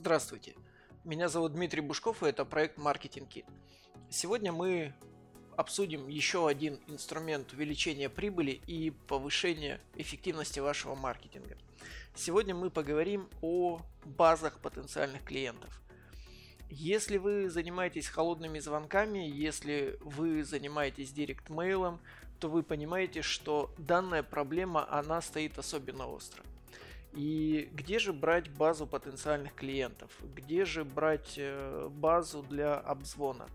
Здравствуйте, меня зовут Дмитрий Бушков и это проект Marketing Kit. Сегодня мы обсудим еще один инструмент увеличения прибыли и повышения эффективности вашего маркетинга. Сегодня мы поговорим о базах потенциальных клиентов. Если вы занимаетесь холодными звонками, если вы занимаетесь директ-мейлом, то вы понимаете, что данная проблема, она стоит особенно остро. И где же брать базу потенциальных клиентов? Где же брать э, базу для обзвона?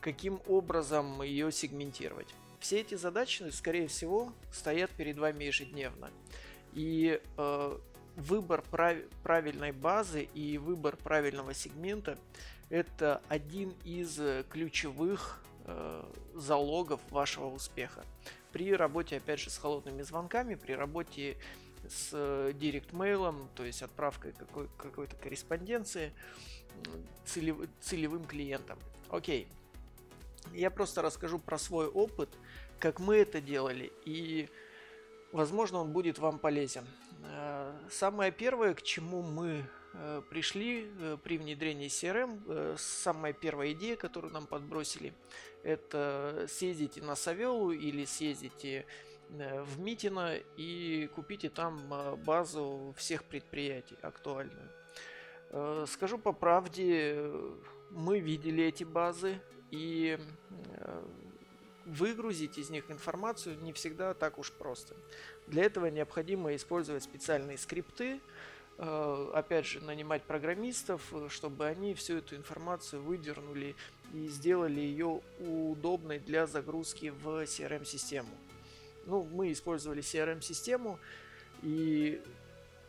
Каким образом ее сегментировать? Все эти задачи, скорее всего, стоят перед вами ежедневно. И э, выбор прав... правильной базы и выбор правильного сегмента – это один из ключевых э, залогов вашего успеха. При работе, опять же, с холодными звонками, при работе с э, директ-мейлом, то есть отправкой какой- какой-то корреспонденции целев, целевым клиентам. Окей. Я просто расскажу про свой опыт, как мы это делали, и, возможно, он будет вам полезен. Э, самое первое, к чему мы э, пришли при внедрении CRM, самая первая идея, которую нам подбросили, это съездите на Савелу или съездите в Митино и купите там э, базу всех предприятий актуальную. Э, скажу по правде, мы видели эти базы и выгрузить из них информацию не всегда так уж просто. Для этого необходимо использовать специальные скрипты, опять же, нанимать программистов, чтобы они всю эту информацию выдернули и сделали ее удобной для загрузки в CRM-систему. Ну, мы использовали CRM-систему, и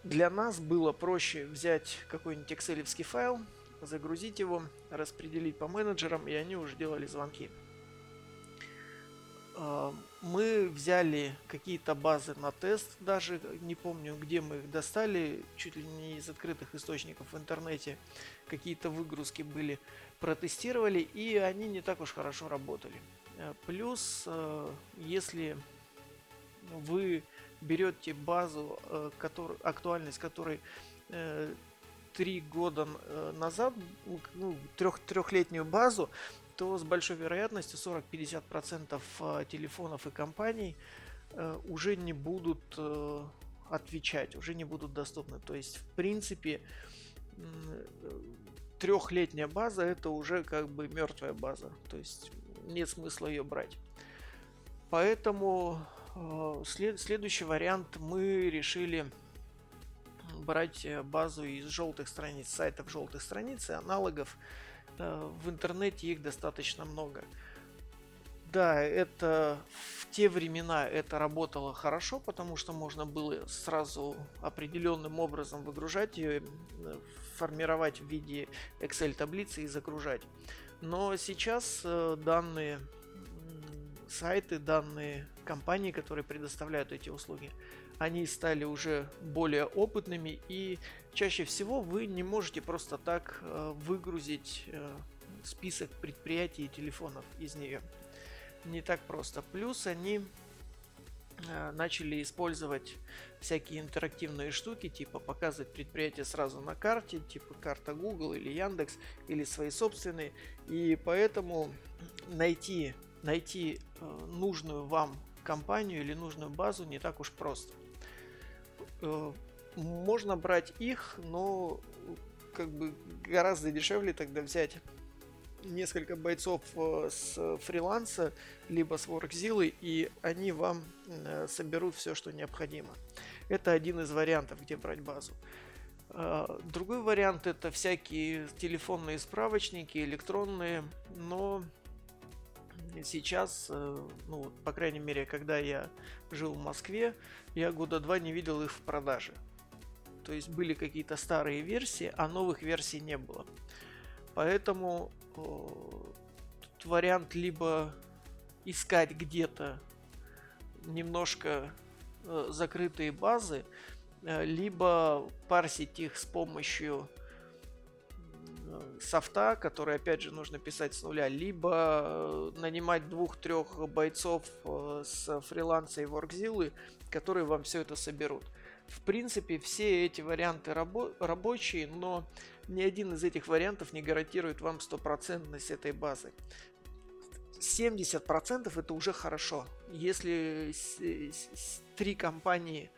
для нас было проще взять какой-нибудь excel файл, загрузить его, распределить по менеджерам, и они уже делали звонки. А, мы взяли какие-то базы на тест, даже не помню, где мы их достали, чуть ли не из открытых источников в интернете. Какие-то выгрузки были, протестировали, и они не так уж хорошо работали. А, плюс, а, если вы берете базу, э, который, актуальность которой э, три года э, назад, ну, трех, трехлетнюю базу, то с большой вероятностью 40-50% телефонов и компаний уже не будут отвечать, уже не будут доступны. То есть, в принципе, трехлетняя база это уже как бы мертвая база. То есть нет смысла ее брать. Поэтому след, следующий вариант мы решили брать э, базу из желтых страниц, сайтов желтых страниц и аналогов. Э, в интернете их достаточно много. Да, это в те времена это работало хорошо, потому что можно было сразу определенным образом выгружать ее, формировать в виде Excel таблицы и загружать. Но сейчас данные сайты, данные компании, которые предоставляют эти услуги, они стали уже более опытными и чаще всего вы не можете просто так э, выгрузить э, список предприятий и телефонов из нее. Не так просто. Плюс они э, начали использовать всякие интерактивные штуки, типа показывать предприятия сразу на карте, типа карта Google или Яндекс, или свои собственные. И поэтому найти найти нужную вам компанию или нужную базу не так уж просто. Э, можно брать их, но как бы гораздо дешевле тогда взять несколько бойцов э, с фриланса, либо с WorkZilla, и они вам соберут все, что необходимо. Это один из вариантов, где брать базу. Другой вариант это всякие телефонные справочники, электронные, но сейчас, э, ну, по крайней мере, когда я жил в Москве, я года два не видел их в продаже. То есть были какие-то старые версии, а новых версий не было. Поэтому тут вариант либо искать где-то немножко э, закрытые базы, э, либо парсить их с помощью софта, который, опять же, нужно писать с нуля, либо э, нанимать двух-трех бойцов э, с фриланса и воркзилы, которые вам все это соберут. В принципе, все эти варианты рабо- рабочие, но ни один из этих вариантов не гарантирует вам стопроцентность этой базы. 70% это уже хорошо. Если три компании,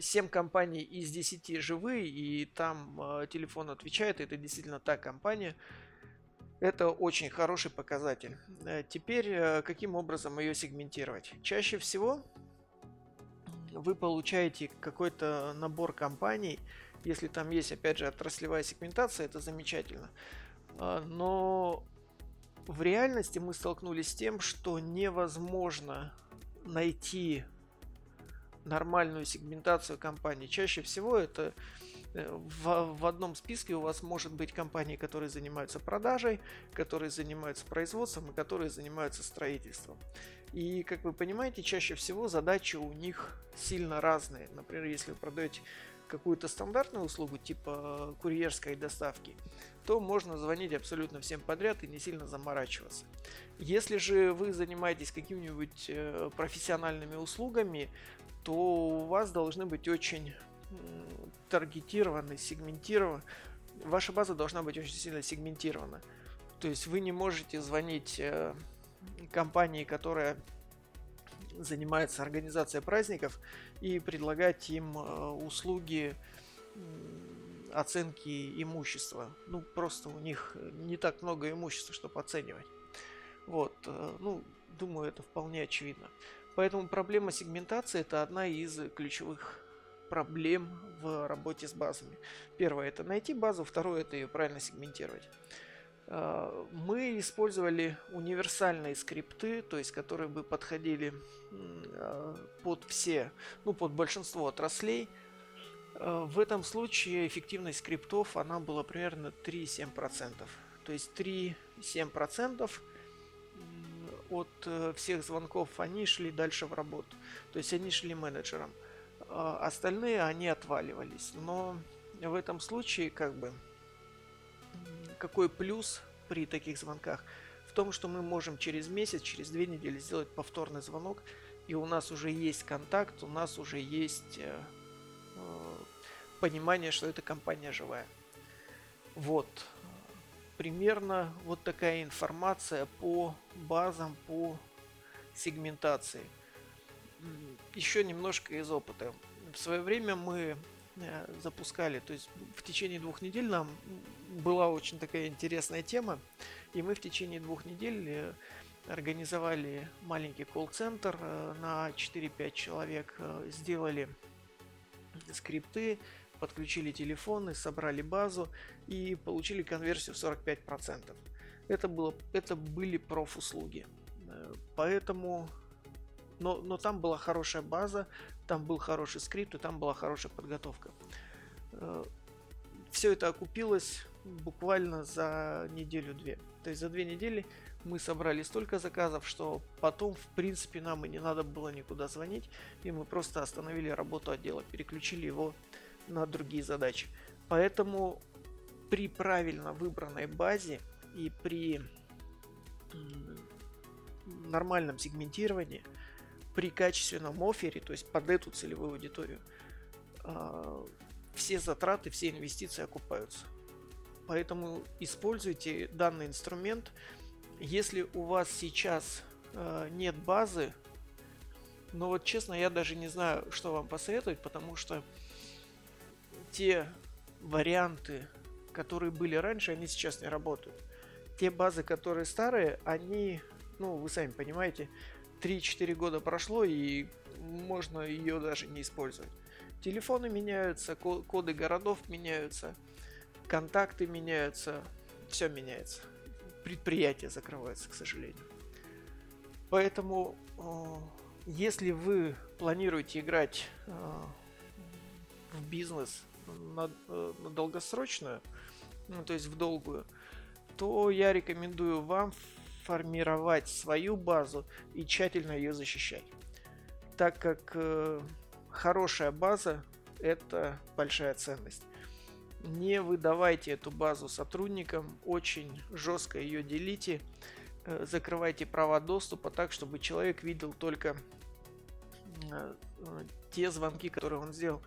7 э, компаний из 10 живые, и там э, телефон отвечает, это действительно та компания, это очень хороший показатель. Э, теперь, каким образом ее сегментировать? Чаще всего вы получаете какой-то набор компаний, если там есть, опять же, отраслевая сегментация, это замечательно. Но в реальности мы столкнулись с тем, что невозможно найти нормальную сегментацию компаний. Чаще всего это э, в, в одном списке у вас может быть компании, которые занимаются продажей, которые занимаются производством и которые занимаются строительством. И, как вы понимаете, чаще всего задачи у них сильно разные. Например, если вы продаете какую-то стандартную услугу типа курьерской доставки, то можно звонить абсолютно всем подряд и не сильно заморачиваться. Если же вы занимаетесь какими-нибудь э, профессиональными услугами, то у вас должны быть очень таргетированы, сегментированы. Ваша база должна быть очень сильно сегментирована. То есть вы не можете звонить э, компании, которая занимается организацией праздников и предлагать им э, услуги оценки имущества. Ну, просто у них не так много имущества, чтобы оценивать. Вот, э, ну, думаю, это вполне очевидно. Поэтому проблема сегментации это одна из ключевых проблем в работе с базами. Первое это найти базу, второе это ее правильно сегментировать. А, мы использовали универсальные скрипты, то есть которые бы подходили а, под все, ну под большинство отраслей. А, в этом случае эффективность скриптов она была примерно 3-7%. То есть 3-7% от э, всех звонков они шли дальше в работу. То есть они шли менеджерам. Остальные они отваливались. Но в этом случае как бы какой плюс при таких звонках? В том, что мы можем через месяц, через две недели сделать повторный звонок, и у нас уже есть контакт, у нас уже есть э, э, понимание, что эта компания живая. Вот. Примерно вот такая информация по базам, по сегментации. Еще немножко из опыта. В свое время мы Э, запускали. То есть в течение двух недель нам была очень такая интересная тема, и мы в течение двух недель э, организовали маленький колл-центр э, на 4-5 человек, сделали скрипты, подключили телефоны, собрали базу и получили конверсию в 45%. Это, было, это были профуслуги. Поэтому но, но там была хорошая база, там был хороший скрипт, и там была хорошая подготовка. Э, Все это окупилось буквально за неделю-две. То есть за две недели мы собрали столько заказов, что потом, в принципе, нам и не надо было никуда звонить, и мы просто остановили работу отдела, переключили его на другие задачи. Поэтому при правильно выбранной базе и при нормальном сегментировании – при качественном офере, то есть под эту целевую аудиторию, а, все затраты, все инвестиции окупаются. Поэтому используйте данный инструмент. Если у вас сейчас а, нет базы, но вот честно, я даже не знаю, что вам посоветовать, потому что те варианты, которые были раньше, они сейчас не работают. Те базы, которые старые, они, ну, вы сами понимаете, 3-4 года прошло, и можно ее даже не использовать. Телефоны меняются, коды городов меняются, контакты меняются, все меняется. Предприятия закрываются, к сожалению. Поэтому, если вы планируете играть в бизнес на, э, на долгосрочную, ну, то есть в долгую, то я рекомендую вам формировать свою базу и тщательно ее защищать. Так как э, хорошая база – это большая ценность. Не выдавайте эту базу сотрудникам, очень жестко ее делите, э, закрывайте права доступа так, чтобы человек видел только э, э те звонки, которые он сделал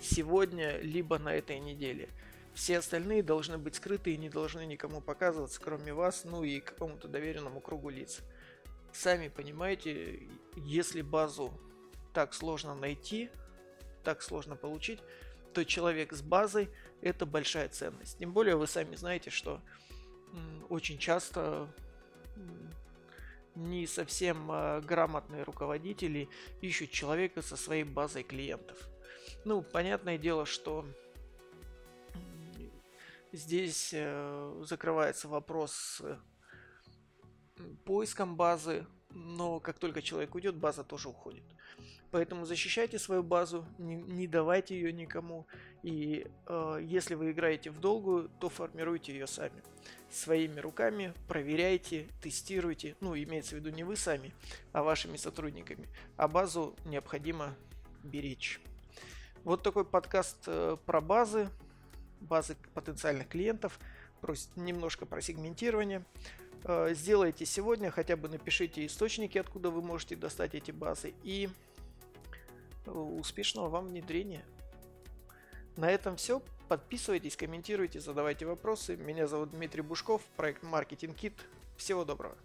сегодня, либо на этой неделе. Все остальные должны быть скрыты и не должны никому показываться, кроме вас, ну и какому-то доверенному кругу лиц. Сами понимаете, если базу так сложно найти, так сложно получить, то человек с базой – это большая ценность. Тем более вы сами знаете, что очень часто не совсем а, грамотные руководители ищут человека со своей базой клиентов. Ну, понятное дело, что здесь э, закрывается вопрос с поиском базы, но как только человек уйдет, база тоже уходит. Поэтому защищайте свою базу, не, не давайте ее никому. И э, если вы играете в долгую, то формируйте ее сами. Своими руками проверяйте, тестируйте. Ну, имеется в виду не вы сами, а вашими сотрудниками. А базу необходимо беречь. Вот такой подкаст э, про базы, базы потенциальных клиентов, немножко про сегментирование. Э, сделайте сегодня, хотя бы напишите источники, откуда вы можете достать эти базы, и успешного вам внедрения. На этом все. Подписывайтесь, комментируйте, задавайте вопросы. Меня зовут Дмитрий Бушков, проект Marketing Kit. Всего доброго.